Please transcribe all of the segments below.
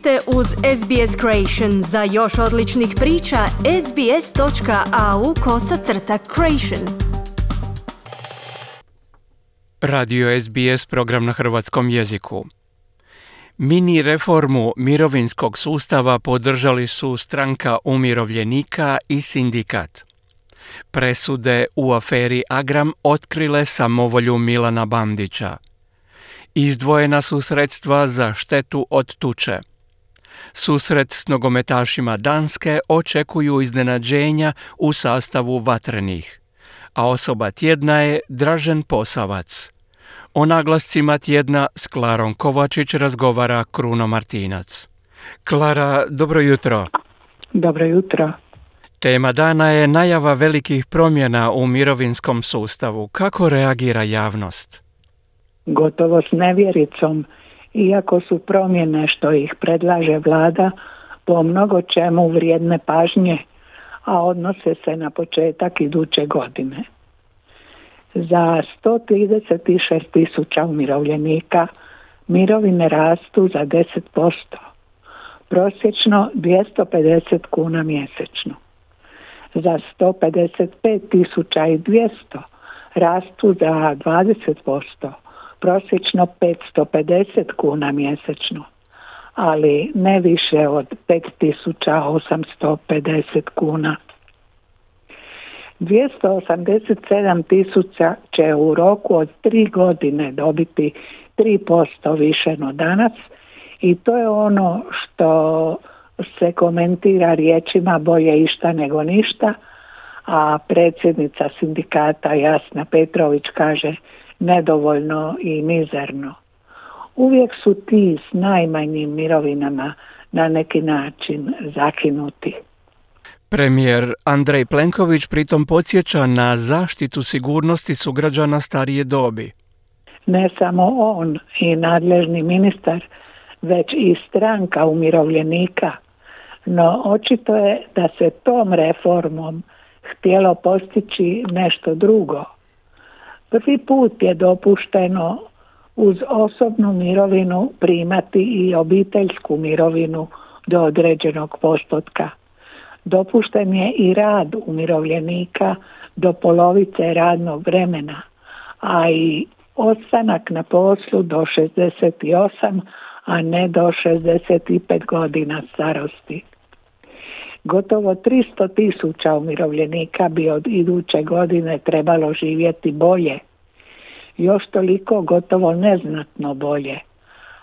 ste uz SBS Creation. Za još odličnih priča, sbs.au kosacrta creation. Radio SBS program na hrvatskom jeziku. Mini reformu mirovinskog sustava podržali su stranka umirovljenika i sindikat. Presude u aferi Agram otkrile samovolju Milana Bandića. Izdvojena su sredstva za štetu od tuče. Susret s nogometašima Danske očekuju iznenađenja u sastavu vatrenih, a osoba tjedna je Dražen Posavac. O naglascima tjedna s Klarom Kovačić razgovara Kruno Martinac. Klara, dobro jutro. Dobro jutro. Tema dana je najava velikih promjena u mirovinskom sustavu. Kako reagira javnost? Gotovo s nevjericom, iako su promjene što ih predlaže vlada po mnogo čemu vrijedne pažnje, a odnose se na početak iduće godine. Za 136 tisuća umirovljenika mirovine rastu za 10%, prosječno 250 kuna mjesečno. Za 155 tisuća i 200 rastu za 20%, prosječno 550 kuna mjesečno, ali ne više od 5850 kuna. 287 tisuća će u roku od tri godine dobiti 3% više no danas i to je ono što se komentira riječima bolje išta nego ništa, a predsjednica sindikata Jasna Petrović kaže nedovoljno i mizerno. Uvijek su ti s najmanjim mirovinama na neki način zakinuti. Premijer Andrej Plenković pritom podsjeća na zaštitu sigurnosti sugrađana starije dobi. Ne samo on i nadležni ministar, već i stranka umirovljenika, no očito je da se tom reformom htjelo postići nešto drugo – Prvi put je dopušteno uz osobnu mirovinu primati i obiteljsku mirovinu do određenog postotka. Dopušten je i rad umirovljenika do polovice radnog vremena, a i ostanak na poslu do 68, a ne do 65 godina starosti. Gotovo 300 tisuća umirovljenika bi od iduće godine trebalo živjeti bolje. Još toliko gotovo neznatno bolje.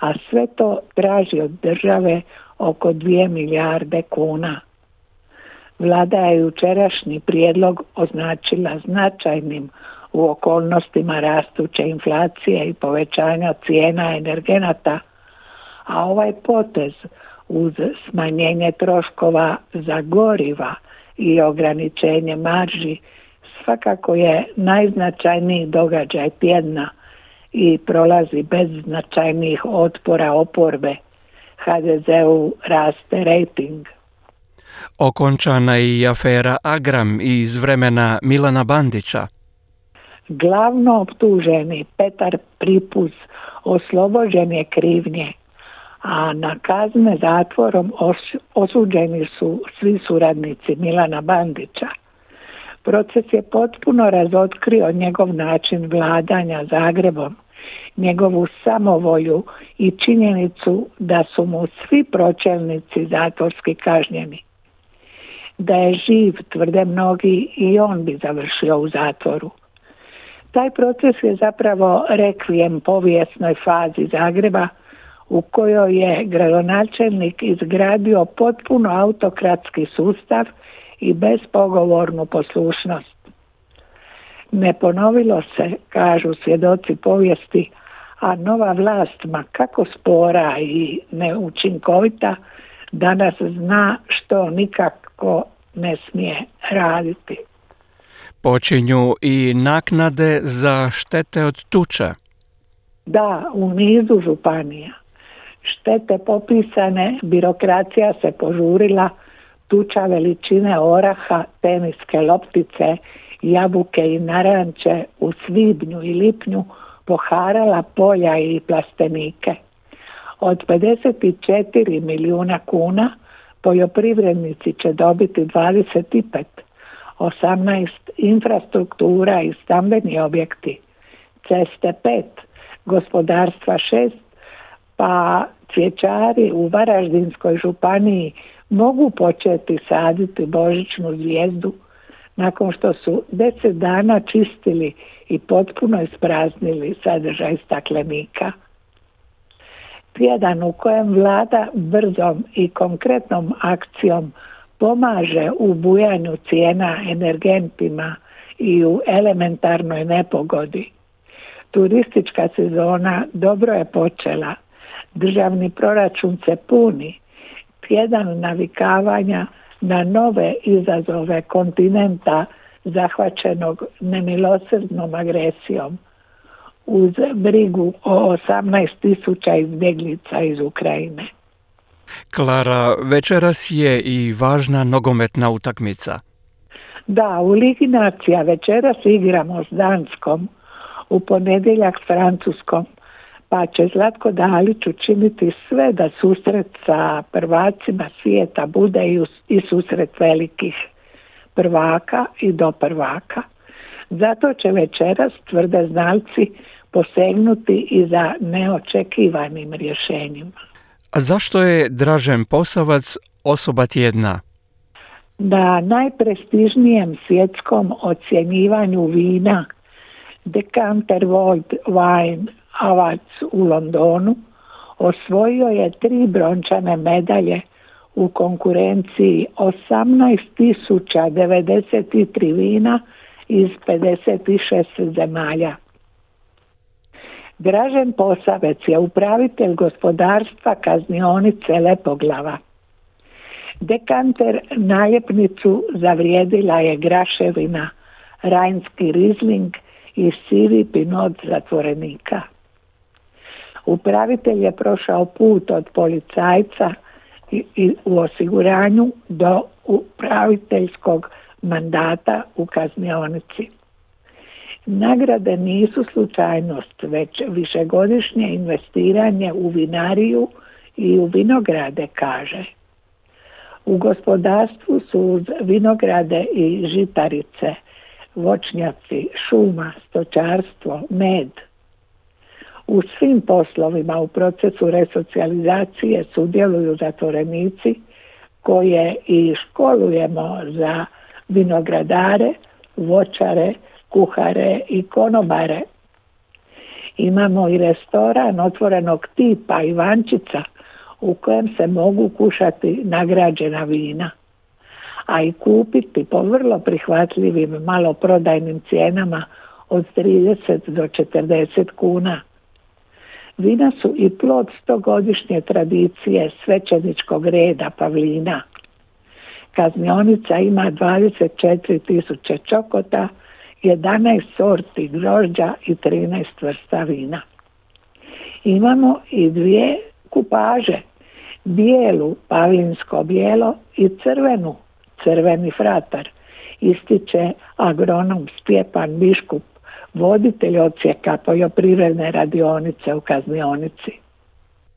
A sve to traži od države oko 2 milijarde kuna. Vlada je jučerašnji prijedlog označila značajnim u okolnostima rastuće inflacije i povećanja cijena energenata, a ovaj potez uz smanjenje troškova za goriva i ograničenje marži svakako je najznačajniji događaj tjedna i prolazi bez značajnijih otpora oporbe. HDZ-u raste rating. Okončana je i afera Agram iz vremena Milana Bandića. Glavno optuženi Petar Pripuz oslobođen je krivnje a na kazne zatvorom osuđeni su svi suradnici Milana Bandića. Proces je potpuno razotkrio njegov način vladanja Zagrebom, njegovu samovolju i činjenicu da su mu svi pročelnici zatvorski kažnjeni. Da je živ, tvrde mnogi, i on bi završio u zatvoru. Taj proces je zapravo rekvijem povijesnoj fazi Zagreba, u kojoj je gradonačelnik izgradio potpuno autokratski sustav i bespogovornu poslušnost. Ne ponovilo se, kažu svjedoci povijesti, a nova vlast, ma kako spora i neučinkovita, danas zna što nikako ne smije raditi. Počinju i naknade za štete od tuča. Da, u nizu županija štete popisane, birokracija se požurila, tuča veličine oraha, teniske loptice, jabuke i naranče u svibnju i lipnju poharala polja i plastenike. Od 54 milijuna kuna poljoprivrednici će dobiti 25, 18 infrastruktura i stambeni objekti, ceste 5, gospodarstva 6, pa cvjećari u Varaždinskoj županiji mogu početi saditi božićnu zvijezdu nakon što su deset dana čistili i potpuno ispraznili sadržaj staklenika. Tjedan u kojem vlada brzom i konkretnom akcijom pomaže u bujanju cijena energentima i u elementarnoj nepogodi. Turistička sezona dobro je počela, državni proračun se puni, tjedan navikavanja na nove izazove kontinenta zahvaćenog nemilosrdnom agresijom uz brigu o 18 tisuća izbjeglica iz Ukrajine. Klara, večeras je i važna nogometna utakmica. Da, u Ligi nacija večeras igramo s Danskom, u ponedjeljak s Francuskom, pa će Zlatko Dalić učiniti sve da susret sa prvacima svijeta bude i susret velikih prvaka i do prvaka. Zato će večeras tvrde znalci posegnuti i za neočekivanim rješenjima. A zašto je Dražen Posavac osoba tjedna? Na najprestižnijem svjetskom ocjenjivanju vina Decanter World Wine Awards u Londonu osvojio je tri brončane medalje u konkurenciji 18.093 vina iz 56 zemalja. Dražen Posavec je upravitelj gospodarstva kaznionice Lepoglava. Dekanter naljepnicu zavrijedila je graševina, rajnski rizling i sivi pinot zatvorenika. Upravitelj je prošao put od policajca i, u osiguranju do upraviteljskog mandata u kaznionici. Nagrade nisu slučajnost, već višegodišnje investiranje u vinariju i u vinograde, kaže. U gospodarstvu su uz vinograde i žitarice, voćnjaci, šuma, stočarstvo, med. U svim poslovima u procesu resocijalizacije sudjeluju zatvorenici koje i školujemo za vinogradare, voćare, kuhare i konobare. Imamo i restoran otvorenog tipa Ivančica u kojem se mogu kušati nagrađena vina, a i kupiti po vrlo prihvatljivim maloprodajnim cijenama od 30 do 40 kuna. Vina su i plod stogodišnje tradicije svećeničkog reda Pavlina. Kaznionica ima 24 tisuće čokota, 11 sorti grožđa i 13 vrsta vina. Imamo i dvije kupaže, bijelu pavlinsko bijelo i crvenu crveni fratar, ističe agronom Stjepan Biškup, voditelj ocijeka poljoprivredne radionice u kaznionici.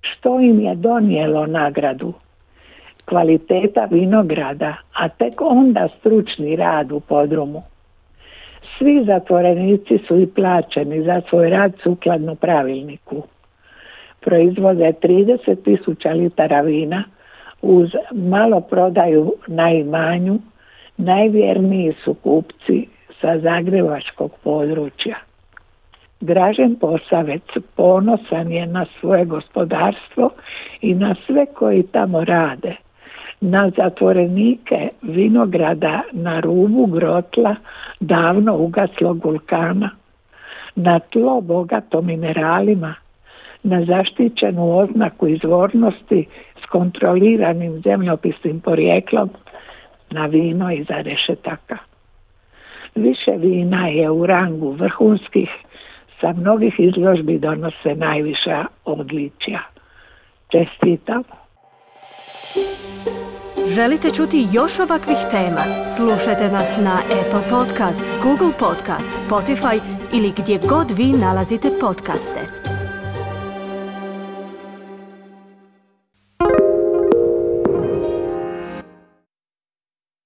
Što im je donijelo nagradu? Kvaliteta vinograda, a tek onda stručni rad u podrumu. Svi zatvorenici su i plaćeni za svoj rad sukladno pravilniku. Proizvode 30 tisuća litara vina uz malo prodaju na imanju, najvjerniji su kupci sa zagrevačkog područja. Dražen Posavec ponosan je na svoje gospodarstvo i na sve koji tamo rade – na zatvorenike vinograda na rubu grotla davno ugaslog vulkana, na tlo bogato mineralima, na zaštićenu oznaku izvornosti s kontroliranim zemljopisnim porijeklom, na vino iza rešetaka. Više vina je u rangu vrhunskih, sa mnogih izložbi donose najviša odličja. Čestitam! Želite čuti još ovakvih tema? Slušajte nas na Apple Podcast, Google Podcast, Spotify ili gdje god vi nalazite podcaste.